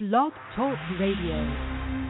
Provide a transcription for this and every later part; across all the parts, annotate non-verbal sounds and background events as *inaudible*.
Blog Talk Radio.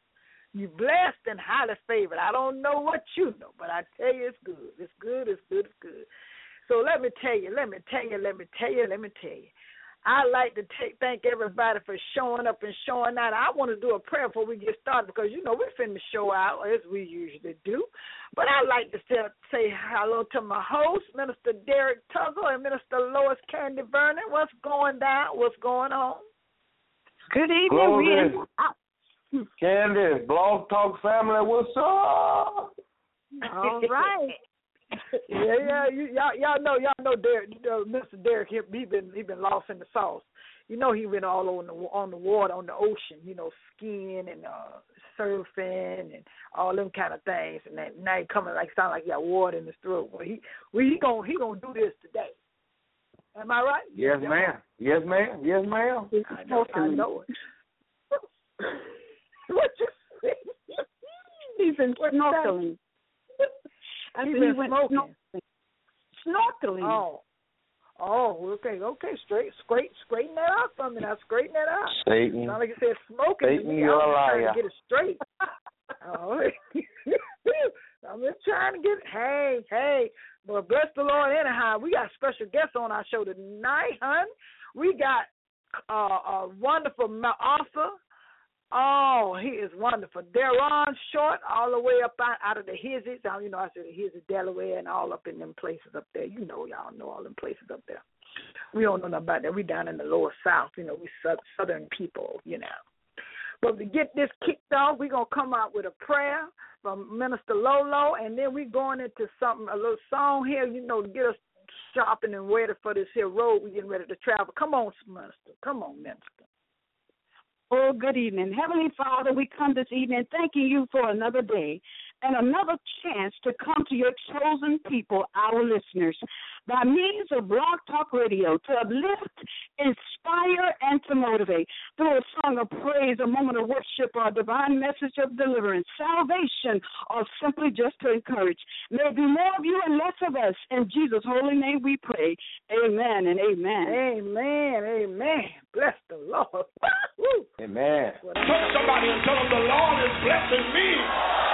You blessed and highly favored. I don't know what you know, but I tell you, it's good. It's good. It's good. It's good. So let me tell you. Let me tell you. Let me tell you. Let me tell you. I like to take, thank everybody for showing up and showing out. I want to do a prayer before we get started because you know we're finna show out as we usually do. But I'd like to say, say hello to my host, Minister Derrick Tuggle and Minister Lois Candee Vernon. What's going down? What's going on? Good evening, Glory. Candee, Blog Talk family, what's up? All right *laughs* yeah, yeah, you, y'all, y'all know, y'all know, Derrick, uh, Mr. Derrick. He, he been he been lost in the sauce. You know, he been all on the on the water, on the ocean. You know, skiing and uh surfing and all them kind of things. And then now he coming like sound like he got water in his throat. Well, he well, he gonna he gonna do this today. Am I right? Yes, ma'am. Yes, ma'am. Yes, ma'am. I know, I know it. *laughs* *laughs* what you say? He's been snorkeling. *laughs* I mean, he went smoking. Snorkeling. Oh. Oh, okay, okay, straight, straight, straighten that out for me. Now, straighten that out. Satan. Not like you said smoking. Satan, to me. you're I'm a liar. Trying to get it straight. *laughs* oh, I'm just trying to get. Hey, hey, but bless the Lord. Anyhow, we got special guests on our show tonight, hun. We got uh, a wonderful author, Oh, he is wonderful. Derron Short, all the way up out, out of the Hizzies. You know, I said the Hizzy, Delaware, and all up in them places up there. You know, y'all know all them places up there. We don't know nothing about that. We down in the lower south. You know, we southern people. You know. But to get this kicked off, we're gonna come out with a prayer from Minister Lolo, and then we're going into something, a little song here. You know, to get us shopping and ready for this here road. We're getting ready to travel. Come on, Minister. Come on, Minister. Oh, good evening. Heavenly Father, we come this evening thanking you for another day and another chance to come to your chosen people, our listeners, by means of Blog Talk Radio to uplift, inspire, and to motivate through a song of praise, a moment of worship, or a divine message of deliverance, salvation, or simply just to encourage. May it be more of you and less of us. In Jesus' holy name we pray. Amen and amen. Amen. Amen. Bless the Lord. *laughs* Amen. Touch somebody and tell them the Lord is blessing me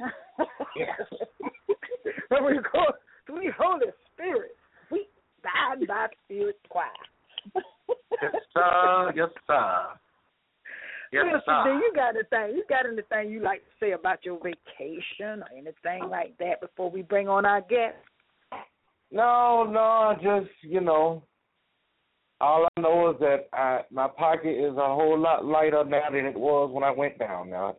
*laughs* when we go, Sweet Holy Spirit, we by by Spirit Choir. Yes, sir. Yes, sir. Yes, Listen, sir. do you got anything? You got anything you like to say about your vacation or anything like that before we bring on our guest? No, no, just you know, all I know is that I my pocket is a whole lot lighter now than it was when I went down. Now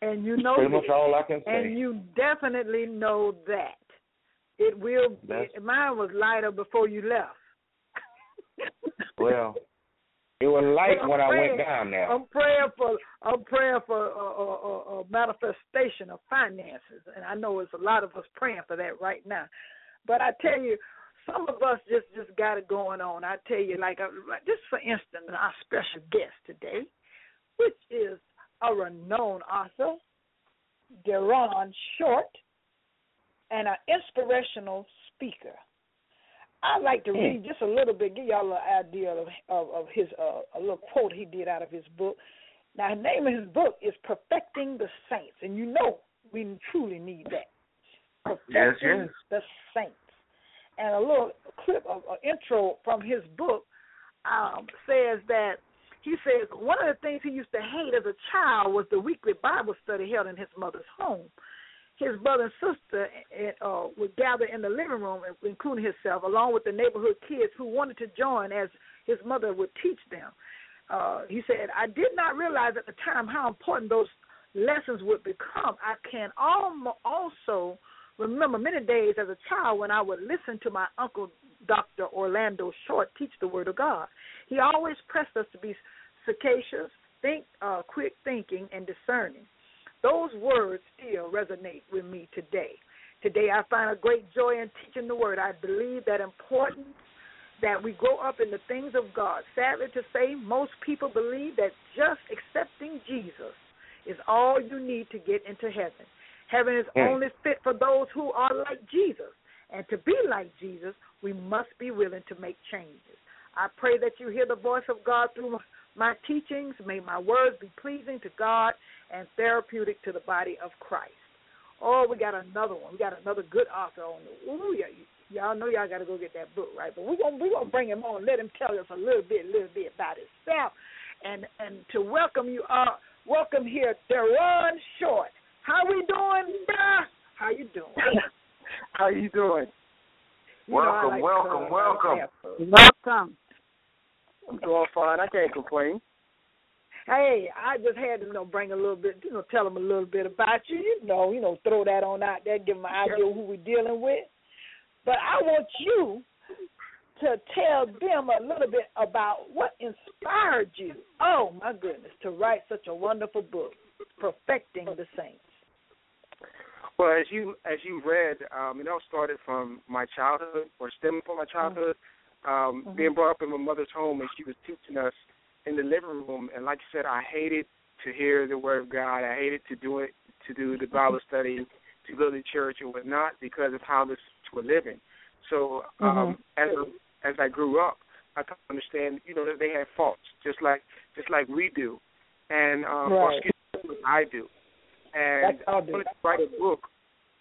And you know, pretty much all I can say. and you definitely know that it will. Be, That's- mine was lighter before you left. *laughs* well, it was light when I went down there. I'm praying for I'm praying for a, a, a, a manifestation of finances, and I know it's a lot of us praying for that right now. But I tell you, some of us just just got it going on. I tell you, like, uh, like just for instance, our special guest today, which is a renowned author, Derron Short, and an inspirational speaker. I'd like to read just a little bit, give y'all an idea of of, of his uh, a little quote he did out of his book. Now, the name of his book is "Perfecting the Saints," and you know we truly need that. Yes, Perfecting yes. the Saints, and a little clip of an intro from his book um, says that he says one of the things he used to hate as a child was the weekly Bible study held in his mother's home his brother and sister uh, would gather in the living room, including himself, along with the neighborhood kids who wanted to join as his mother would teach them. Uh, he said, I did not realize at the time how important those lessons would become. I can also remember many days as a child when I would listen to my uncle, Dr. Orlando Short, teach the Word of God. He always pressed us to be sagacious, think, uh, quick thinking, and discerning. Those words still resonate with me today. Today, I find a great joy in teaching the word. I believe that important that we grow up in the things of God. Sadly to say, most people believe that just accepting Jesus is all you need to get into heaven. Heaven is Mm. only fit for those who are like Jesus. And to be like Jesus, we must be willing to make changes. I pray that you hear the voice of God through my teachings. May my words be pleasing to God and therapeutic to the body of Christ. Oh, we got another one. We got another good author on the. Ooh, yeah, y'all know y'all got to go get that book, right? But we're gonna we're gonna bring him on, let him tell us a little bit, a little bit about himself, and and to welcome you, uh, welcome here, Derron Short. How we doing, bruh? How you doing? *laughs* How you doing? You know, I Welcome, like welcome, to, welcome. have. Welcome. I'm doing fine. I can't complain. Hey, I just had to you know bring a little bit, you know, tell them a little bit about you. You know, you know, throw that on out there, give them an idea of who we're dealing with. But I want you to tell them a little bit about what inspired you. Oh my goodness, to write such a wonderful book, perfecting the saints. Well, as you as you read, um, it all started from my childhood, or stemming from my childhood. Um, Mhm. Being brought up in my mother's home, and she was teaching us in the living room. And like you said, I hated to hear the word of God. I hated to do it, to do the Bible study, to go to church and whatnot because of how this were living. So um, as as I grew up, I could understand, you know, that they had faults, just like just like we do, and um, or excuse me, I do. And That's all I do. wanted to write a book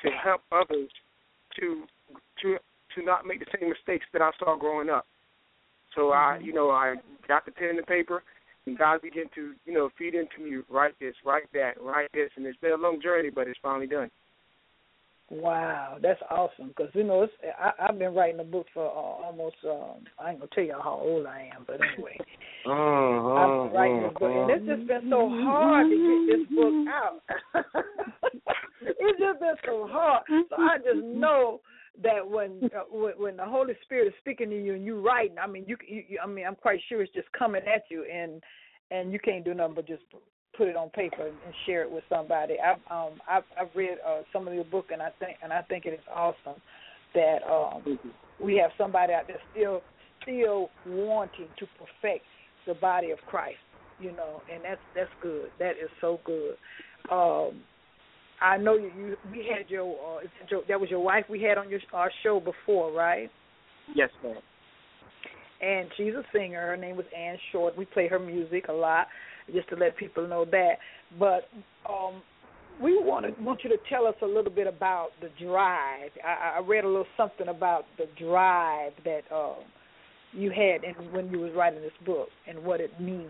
to help others to to to not make the same mistakes that I saw growing up. So I, mm-hmm. you know, I got the pen and the paper, and God began to, you know, feed into me, write this, write that, write this, and it's been a long journey, but it's finally done. Wow, that's awesome. Because you know, it's, I, I've been writing a book for uh, almost. Um, I ain't gonna tell y'all how old I am, but anyway, *laughs* I've Uh-huh, been writing this book, and it's just been so hard to get this book out. *laughs* it's just been so hard. So I just know that when uh, when, when the Holy Spirit is speaking to you and you writing, I mean, you, you, you, I mean, I'm quite sure it's just coming at you, and and you can't do nothing but just put it on paper and share it with somebody. I've um I've I've read uh, some of your book, and I think and I think it is awesome that um we have somebody out there still still wanting to perfect the body of Christ, you know, and that's that's good. That is so good. Um I know you. you we had your, uh, your that was your wife we had on your our show before, right? Yes, ma'am. And she's a singer. Her name was Ann Short. We play her music a lot, just to let people know that. But um, we want to want you to tell us a little bit about the drive. I, I read a little something about the drive that uh, you had in, when you was writing this book and what it means.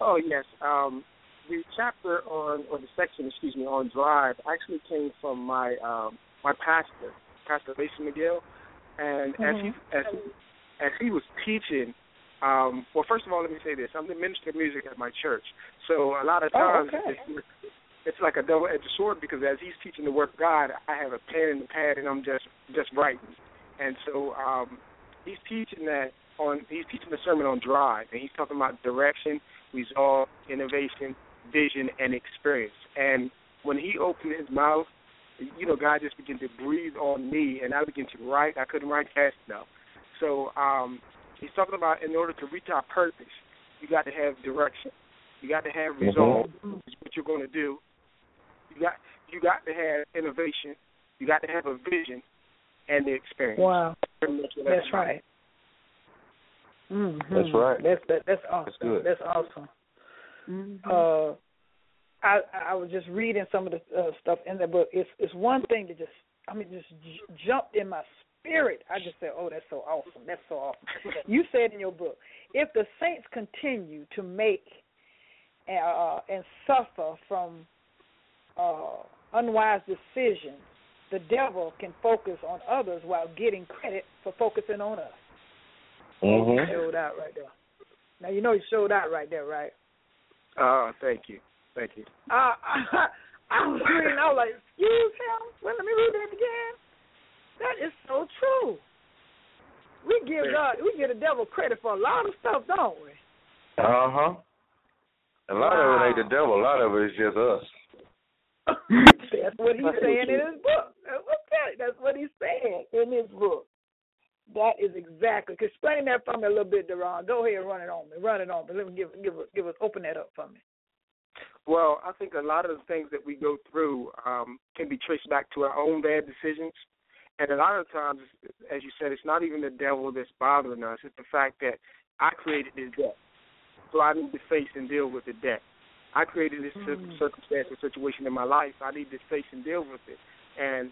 Oh yes, um, the chapter on or the section, excuse me, on drive actually came from my um, my pastor, Pastor Mason McGill, and mm-hmm. as he as he, as he was teaching. Um, well, first of all, let me say this: I'm the minister of music at my church, so a lot of oh, times oh, okay. it's, it's like a double-edged sword because as he's teaching the word of God, I have a pen and a pad, and I'm just just writing. And so um, he's teaching that on he's teaching the sermon on drive, and he's talking about direction, resolve, innovation, vision, and experience. And when he opened his mouth, you know, God just began to breathe on me, and I began to write. I couldn't write fast enough. So um, he's talking about in order to reach our purpose, you got to have direction. You got to have mm-hmm. resolve, mm-hmm. what you're going to do. You got you got to have innovation. You got to have a vision and the experience. Wow, that's right. Mm-hmm. That's right. That's that, that's awesome. That's good. That's awesome. Mm-hmm. Uh, I I was just reading some of the uh, stuff in the book. It's it's one thing to just I mean just j- jumped in my spirit. I just said, "Oh, that's so awesome! That's so awesome." *laughs* you said in your book, if the saints continue to make uh, and suffer from uh, unwise decisions, the devil can focus on others while getting credit for focusing on us. Mm-hmm. Showed out right there. Now you know you showed out right there, right? Oh, thank you, thank you. Uh, I, *laughs* I was reading. I was like, "Excuse him." Well, let me read that again. That is so true. We give God, we give the devil credit for a lot of stuff, don't we? Uh huh. A lot wow. of it ain't the devil. A lot of it is just us. *laughs* That's what he's saying in his book. Okay, that's what he's saying in his book. That is exactly. Explain that for me a little bit, Derron. Go ahead, run it on me. Run it on me. Let me give give give us open that up for me. Well, I think a lot of the things that we go through um, can be traced back to our own bad decisions, and a lot of times, as you said, it's not even the devil that's bothering us. It's the fact that I created this debt, so I need to face and deal with the debt. I created this mm. circumstance or situation in my life. I need to face and deal with it, and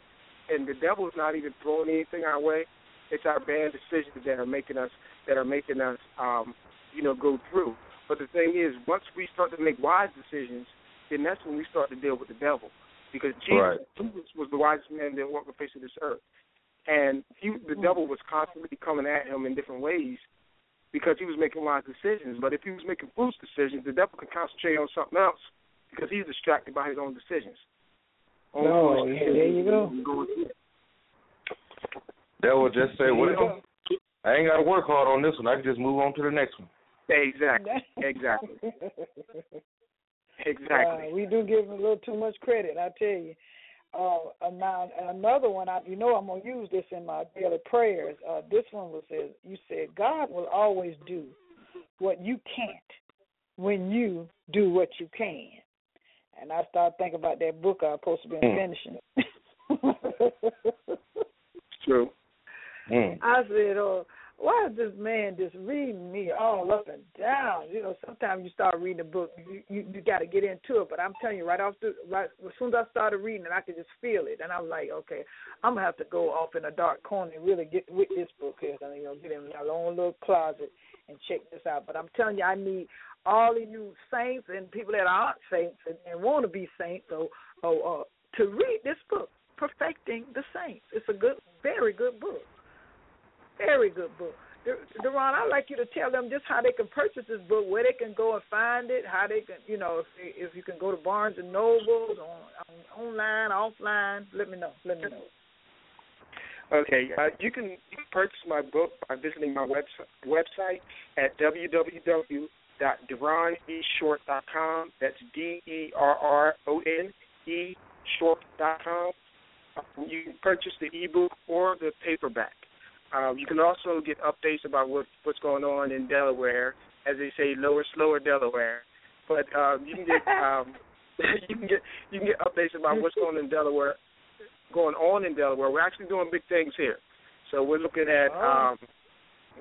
and the devil is not even throwing anything our way. It's our bad decisions that are making us that are making us um, you know go through. But the thing is, once we start to make wise decisions, then that's when we start to deal with the devil, because Jesus, right. was the wisest man that walked the face of this earth, and he, the devil was constantly coming at him in different ways because he was making wise decisions. But if he was making foolish decisions, the devil can concentrate on something else because he's distracted by his own decisions. Oh, yeah, there you go. Devil just say, "Well, I ain't got to work hard on this one. I can just move on to the next one." Exactly. Exactly. *laughs* exactly. Uh, we do give him a little too much credit, I tell you. Uh, now another one, I, you know, I'm gonna use this in my daily prayers. Uh, this one was says, you said God will always do what you can't when you do what you can. And I started thinking about that book I was supposed to be mm. finishing. *laughs* True. Mm. I said, "Oh, why is this man just reading me all up and down? You know, sometimes you start reading a book, you you, you got to get into it. But I'm telling you, right off the right as soon as I started reading it, I could just feel it, and I'm like, okay, I'm gonna have to go off in a dark corner and really get with this book here, and you know, get in my own little closet and check this out. But I'm telling you, I need all of you saints and people that aren't saints and, and want to be saints, so oh, uh, to read this book, Perfecting the Saints. It's a good, very good book. Very good book. Derron, I'd like you to tell them just how they can purchase this book, where they can go and find it, how they can, you know, if if you can go to Barnes and Nobles, on, on online, offline. Let me know. Let me know. Okay, uh, you can you can purchase my book by visiting my website website at www.derroneshort.com. That's D E R R O N E short.com. You can purchase the ebook or the paperback. Um, you can also get updates about what, what's going on in Delaware, as they say, lower, slower Delaware. But um, you can get *laughs* um, *laughs* you can get you can get updates about what's going on in Delaware, going on in Delaware. We're actually doing big things here. So we're looking at Oh. um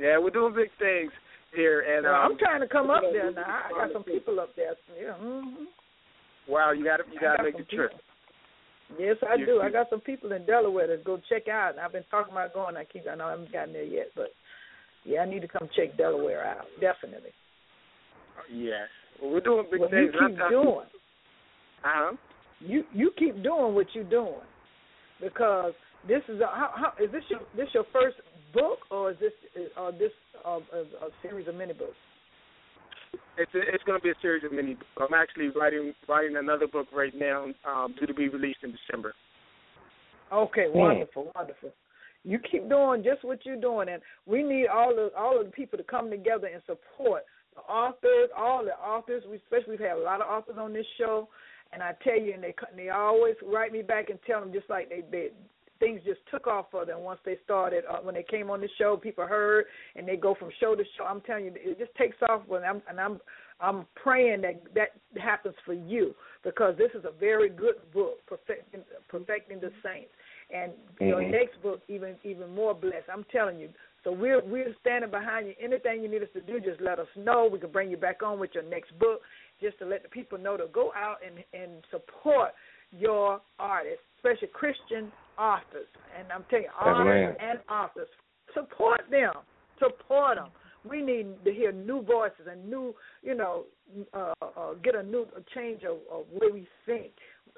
yeah, we're doing big things here and Well, um, I'm trying to come up there now. I got some people up there. Yeah. hmm Wow, you got to you got to make the trip. people. Yes, I do. I got some people in Delaware to go check out. And I've been talking about going. I keep. I know I haven't gotten there yet, but yeah, I need to come check Delaware out. Definitely. Yes. Well, we're doing big Well, things. you keep doing. Uh huh. You you keep doing what you're doing, because this is a, how, how is this your this your first book or is this or this uh, a, a series of mini books? It's a, it's going to be a series of mini. books. I'm actually writing writing another book right now, um, due to be released in December. Okay, Hmm. wonderful, wonderful. You keep doing just what you're doing, and we need all of all of the people to come together and support the authors, all the authors. We especially we've had a lot of authors on this show, and I tell you, and they they always write me back and tell them just like they they things just took off for them once they started uh, when they came on the show. People heard, and they go from show to show. I'm telling you, it just takes off. When I'm and I'm I'm praying that that happens for you because this is a very good book, perfecting perfecting the saints and your Mhm. next book even even more blessed. I'm telling you. So we're we're standing behind you. Anything you need us to do, just let us know. We can bring you back on with your next book, just to let the people know to go out and and support your artists, especially Christian authors. And I'm telling you, artists and authors, support them, support them. We need to hear new voices and new, you know, uh, uh, get a new a change of, of way we think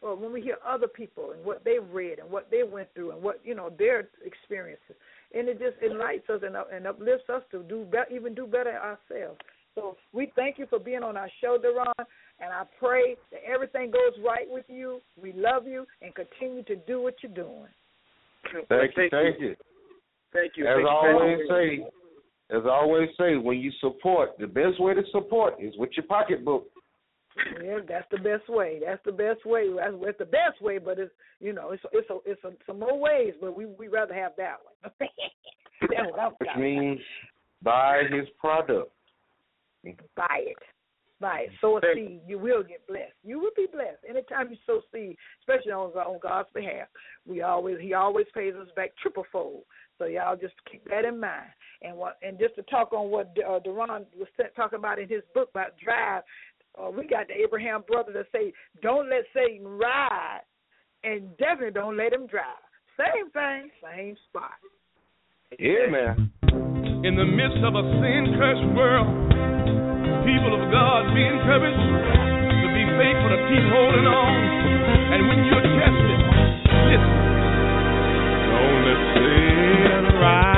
or when we hear other people and what they've read and what they went through and what you know their experiences, and it just enlightens us and, up- and uplifts us to do be- even do better ourselves. So we thank you for being on our show, Derron, and I pray that everything goes right with you. We love you and continue to do what you're doing. Thank you, thank you. Thank you. As Thank I you very always much. say, as I always say, when you support, the best way to support is with your pocketbook. Yeah, that's the best way. That's the best way. That's, that's the best way, but it's you know it's it's a, it's a, some more ways, but we we rather have that one. *laughs* that's what I'm Which talking means buy his product. Buy it. Buy it. Sow a seed. You will get blessed. You will be blessed. Anytime you sow seed, especially on, on God's behalf, we always He always pays us back triple fold. So y'all just keep that in mind. And what and just to talk on what uh, Derron was t- talking about in his book about drive, uh, we got the Abraham brothers that say, "Don't let Satan ride, and definitely don't let him drive." Same thing, same spot. Yeah, man. In the midst of a sin cursed world, people of God be encouraged to be faithful, to keep holding on. And when you're tested, listen. Don't let Satan ride.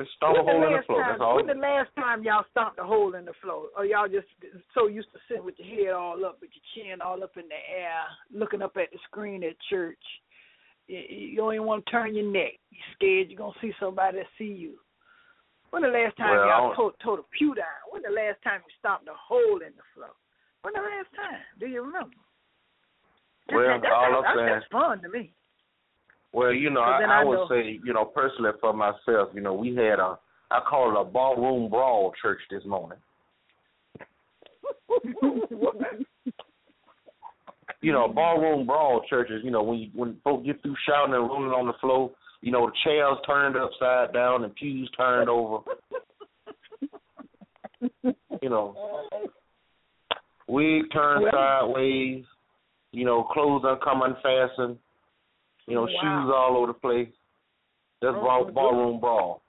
Just stomp When the hole in the last floor. time, That's all. When the last time y'all stomped a hole in the floor, or y'all just so used to sitting with your head all up, with your chin all up in the air, looking up at the screen at church? You, you don't even want to turn your neck. You're scared you're gonna see somebody that see you. When the last time Well, y'all tore, tore the pew down? When the last time you stomped a hole in the floor? When the last time? Do you remember? Well, that, that, all that, I'm saying- that's fun to me. Well, you know, I, I I would know- say, you know, personally for myself, you know, we had a, I call it a ballroom brawl church this morning. You know, ballroom brawl churches, you know, when you, when folks get through shouting and rolling on the floor, you know, the chairs turned upside down and pews turned over. You know, wig turned sideways. You know, clothes are uncome unfastened. You know, Wow. shoes all over the place. That's Oh, ball, ballroom brawl.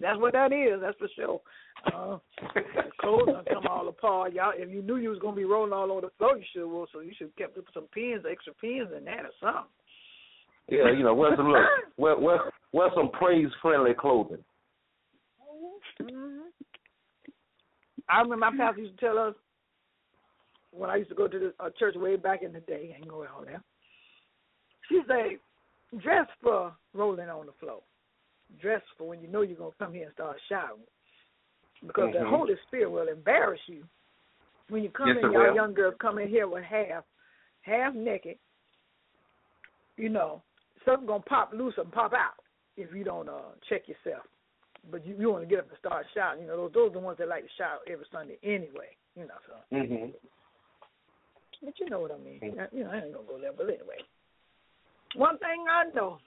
That's what that is. That's for sure. Uh, *laughs* clothes done come all apart. Y'all, if you knew you was gonna be rolling all over the floor, you should well, so you should kept some pins, extra pins in that or something. Yeah, you know, wear some look, *laughs* wear wear wear some praise friendly clothing. hmm I remember my pastor used to tell us when I used to go to the uh, church way back in the day. I ain't going all there. She say, dress for rolling on the floor. Dress for when you know you're gonna come here and start shouting, because the Mhm. Holy Spirit will embarrass you when you come Yes, in. Y'all will. young girls come in here with half, half naked. You know, something gonna pop loose and pop out if you don't uh check yourself. But you, you want to get up and start shouting. You know, those those are the ones that like to shout every Sunday anyway. You know, so Mhm. but you know what I mean. You know, I ain't gonna go there, but anyway. One thing I know,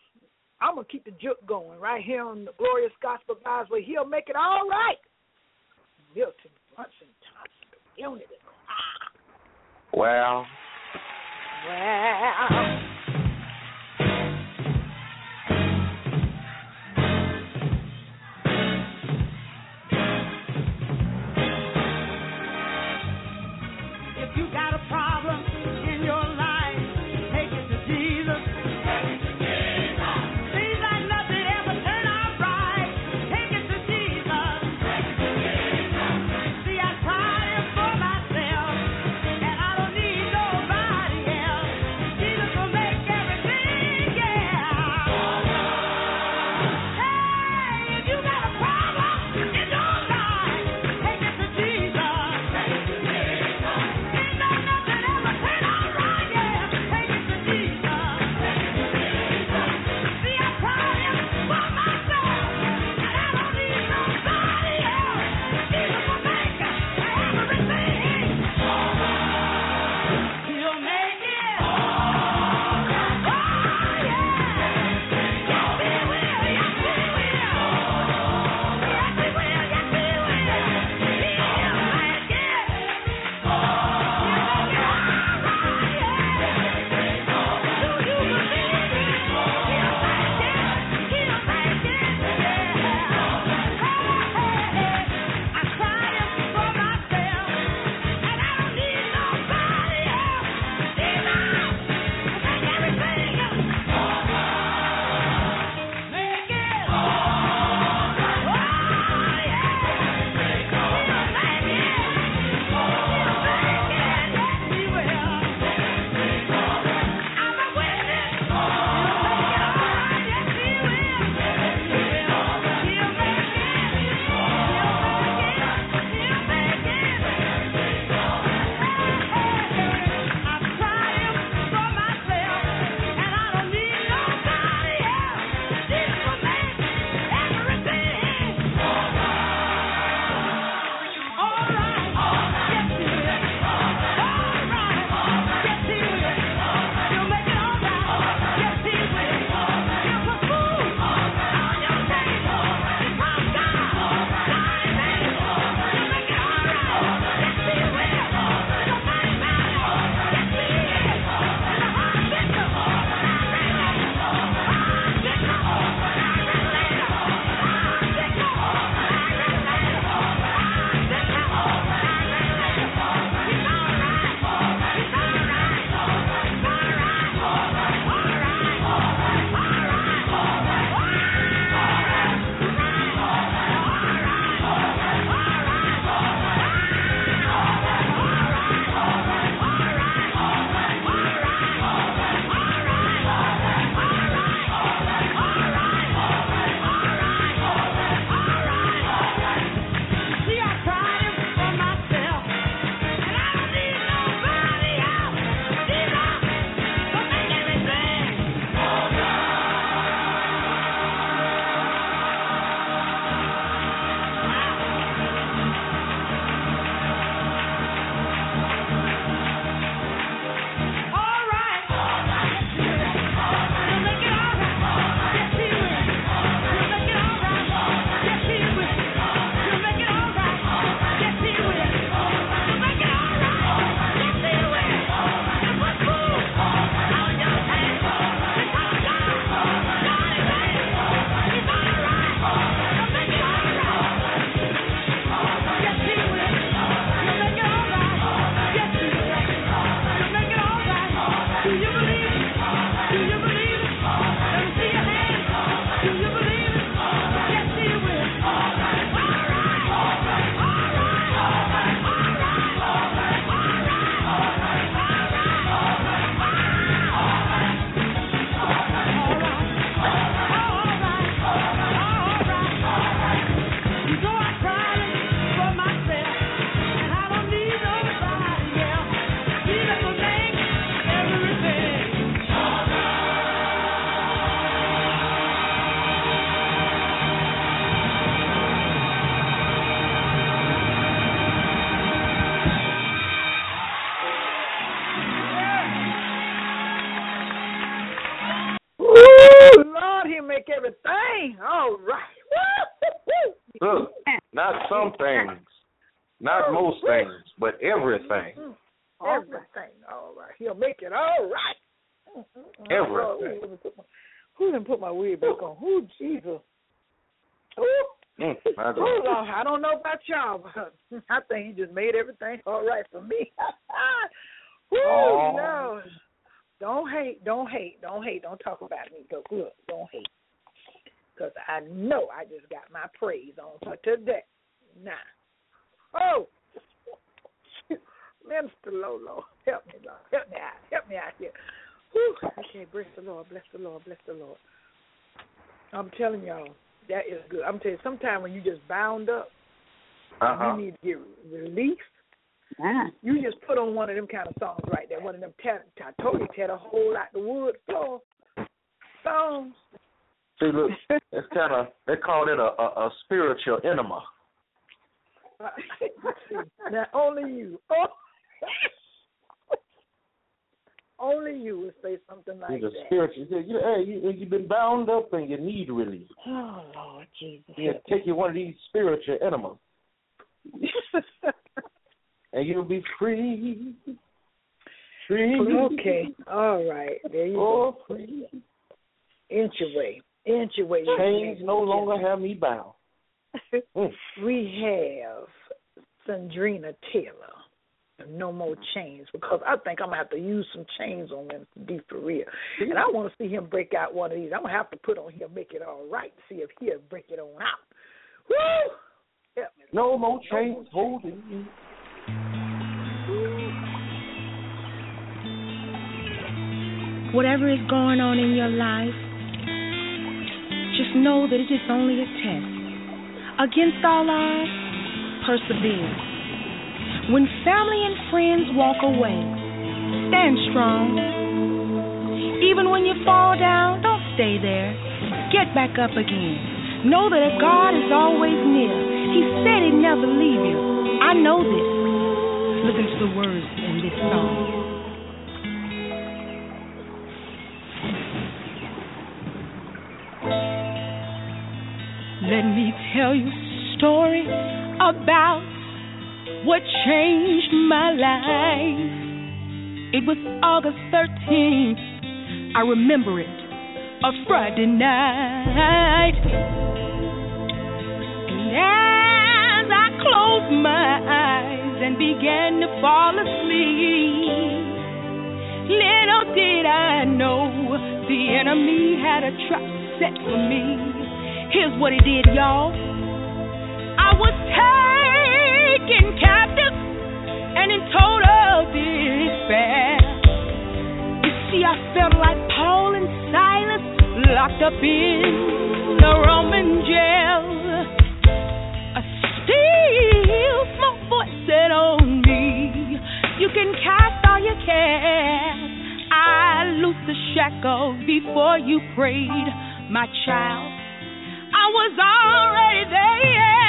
I'm gonna keep the juke going right here on the Glorious Gospel Guys where he'll make it all right. Milton Brunson Thompson, unity. Well, Well, If you got a problem but everything. Everything all right. He'll make it all right. Everything. Oh, let me put my- Who didn't put my wig back on? Who Jesus? Ooh. Mm, my God. Hold. I don't know about y'all, but *laughs* I think he just made everything all right for me. *laughs* Woo, Oh. no. Don't hate, don't hate, don't hate, don't talk about me. Go look, don't hate. Cause I know I just got my praise on for today. Now, oh, Minister Lolo, help me, Lord, help me out, help me out here. Whew. Okay, bless the Lord, bless the Lord, bless the Lord. I'm telling y'all, that is good. I'm telling you, sometimes when you just bound up, Uh-huh. you need to get released. Ah. You just put on one of them kind of songs right there. One of them, tear, I told you, tear the whole out the wood floor songs. See, look, it's kind of they call it a, a, a spiritual enema. *laughs* now only you, oh, only you would say something like that. spiritual. You, hey, you, you've been bound up and you need relief. Oh Lord Jesus. You take you one of these spiritual enemas, *laughs* and you'll be free. Free. okay, all right, there you Oh, go. free. Inch away, inch away. Chains no longer have me bound. *laughs* Mm. we have Sandrina Taylor. No more chains because I think I'm gonna have to use some chains on him to be for real. And I want to see him break out one of these. I'm gonna have to put on here, make it all right, see if he'll break it on out. Woo! Help. No more chains holding me. Whatever is going on in your life, just know that it is only a test. Against all odds, persevere. When family and friends walk away, stand strong. Even when you fall down, don't stay there. Get back up again. Know that if God is always near. He said he'd never leave you. I know this. Listen to the words in this song. Let me tell you a story about what changed my life. It was August 13th. I remember it, a Friday night. And as I closed my eyes and began to fall asleep, little did I know the enemy had a trap set for me. Here's what he did, y'all. Locked up in the Roman jail. A still small voice said on me, You can cast all your cares. I loose the shackles before you prayed, my child. I was already there.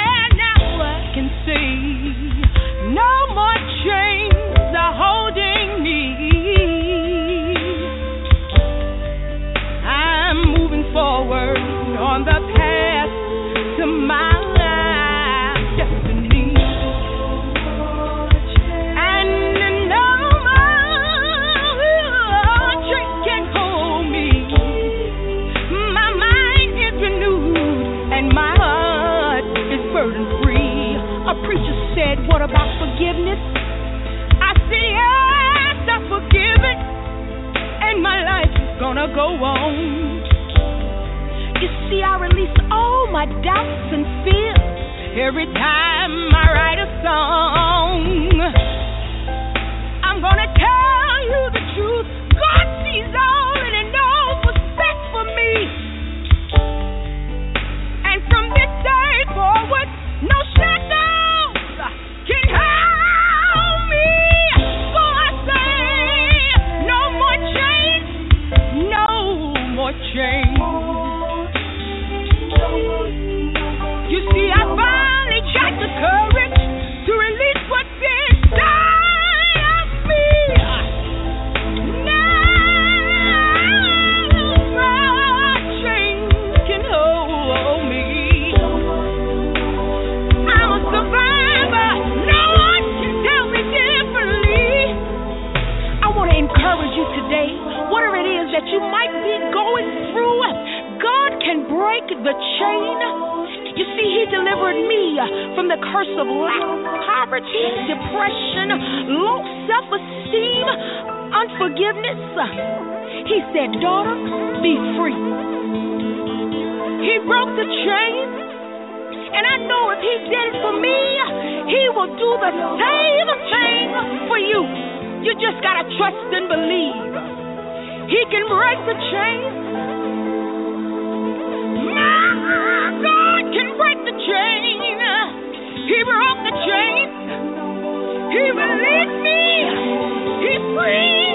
Gonna go on. You see, I release all my doubts and fears every time I write a song. Unforgiveness. He said, Daughter, be free. He broke the chains. And I know if he did it for me, he will do the same thing for you. You just got to trust and believe. He can break the chains. My God can break the chain. He broke the chain. He released me. He freed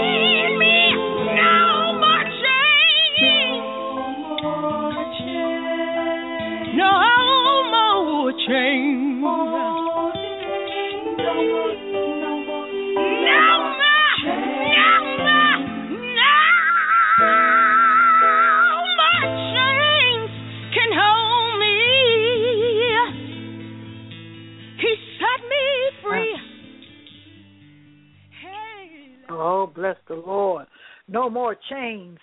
bless the Lord. No more chains.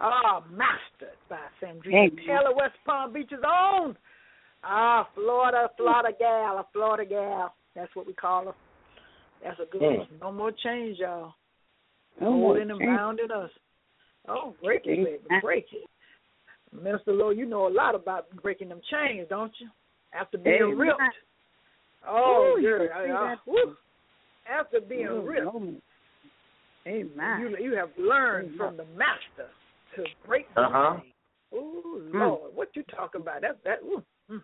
Ah, mastered by Sandrina Amen. Taylor, West Palm Beach's own. Ah, Florida, Florida gal, a Florida gal. That's what we call her. That's a good Mm. one. No more chains, y'all. No more Holding and bounding us. Oh, break it, baby. Break it. Minister Lowe, you know a lot about breaking them chains, don't you? After being ripped. Oh, Ooh, girl. I- I- After being Oh, ripped. no. Amen. You you have learned Amen. from the master to break the Uh-huh. chain. Ooh, Mm. Lord, what you talking about? That that. Ooh, mm.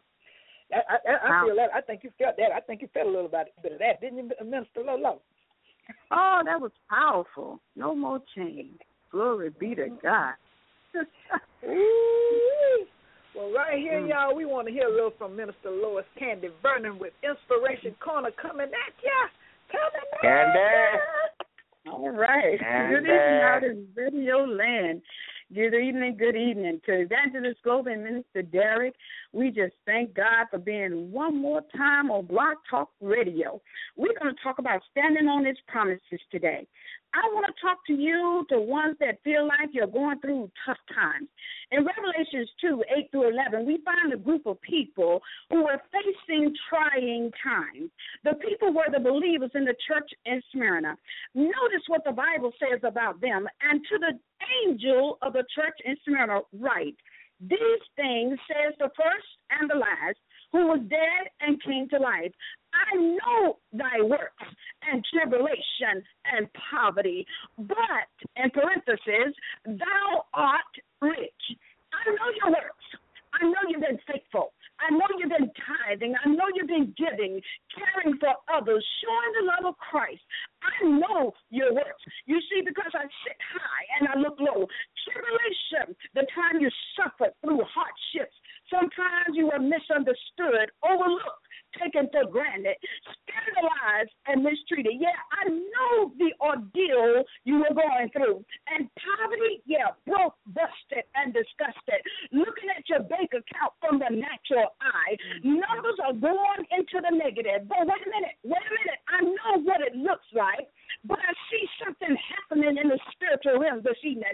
I, I, I I Wow. feel that. I think you felt that. I think you felt a little bit, bit of that, didn't you, Minister Lolo? Oh, that was powerful. No more chains. Glory be to God. *laughs* Ooh. Well, right here, Mm. y'all, we want to hear a little from Minister Lois Candee Vernon with Inspiration Corner coming at ya. Coming at Candee. All right. *laughs* And, good evening uh, out in Radio Land. Good evening, good evening to Evangelist Globee and Minister Derrick. We just thank God for being one more time on Blog Talk Radio. We're going to talk about standing on His promises today. I want to talk to you, the ones that feel like you're going through tough times. In Revelations 2 8 through 11, we find a group of people who were facing trying times. The people were the believers in the church in Smyrna. Notice what the Bible says about them. And to the angel of the church in Smyrna, write, These things says the first and the last, who was dead and came to life. I know thy works and tribulation and poverty, but, in parentheses, thou art rich. I know your works. I know you've been faithful. I know you've been tithing. I know you've been giving, caring for others, showing the love of Christ. I know your works. You see, because I sit high and I look low. Tribulation, the time you suffered through hardships. Sometimes you were misunderstood, overlooked, taken for granted, scandalized, and mistreated. Yeah, I know the ordeal you were going through. And poverty, yeah, broke, busted, and disgusted. Looking at your bank account from the natural eye, numbers are going into the negative. But wait a minute, wait a minute. I know what it looks like, but I see something happening in the spiritual realm this evening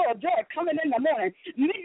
joy, joy coming in the morning. Midnight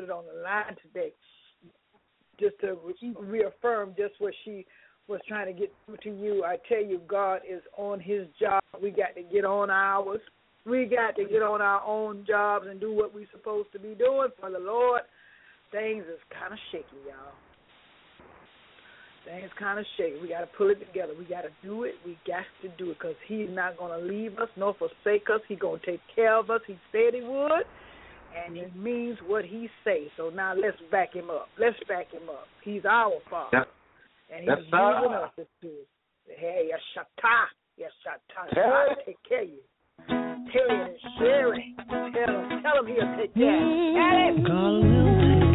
put it on the line today, just to re- reaffirm just what she was trying to get through to you. I tell you, God is on His job. We got to get on ours. We got to get on our own jobs and do what we're supposed to be doing for the Lord. Things is kind of shaky, y'all. Things kind of shaky. We got to pull it together. We got to do it. We got to do it because He's not going to leave us nor forsake us. He's going to take care of us. He said He would, and He means what He says. So now let's back Him up. Let's back Him up. He's our Father, Yes. and Yes, He's sir. using us to do it. Hey, yes, shata, yes, shata. Hey. God take care of you. Tell and Sherry. Tell him, tell him he'll take care. Tell him.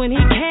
When He carried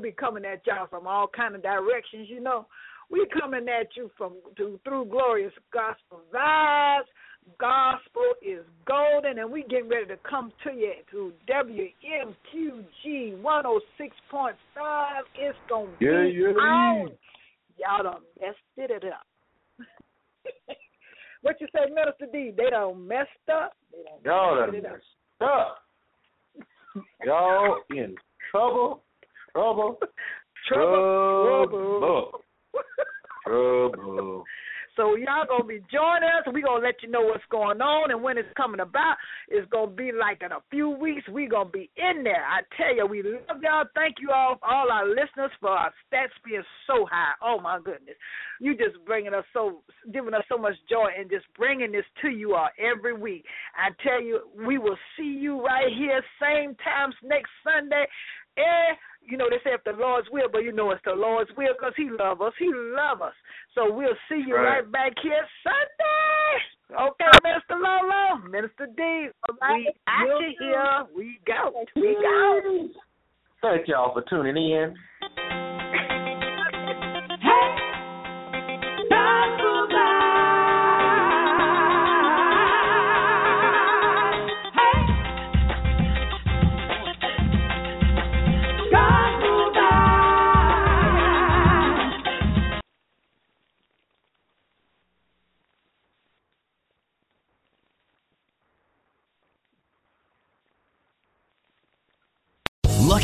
gonna be coming at y'all from all kind of directions. You know, we coming at you from to, through glorious gospel vibes. Gospel is golden, and we getting ready to come to you through WMQG 106.5. It's gonna Yeah, be yeah. on. Y'all done messed it up. *laughs* what you say, Minister D? They done messed up. They done Y'all messed done it up. messed up. Y'all in trouble, *laughs* trouble, Trouble, trouble, trouble. *laughs* So y'all gonna be joining us. We gonna let you know what's going on and when it's coming about. It's gonna be like in a few weeks. We gonna be in there. I tell you, we love y'all. Thank you all, all our listeners for our stats being so high. Oh my goodness, you just bringing us so, giving us so much joy and just bringing this to you all every week. I tell you, we will see you right here same times next Sunday. Eh, you know, they say if the Lord's will, but you know it's the Lord's will because He love us. He love us. So we'll see you Right. right, back here Sunday. Okay, Minister Lolo, Minister D, all right, we at you here. We go. We go. Thank y'all for tuning in.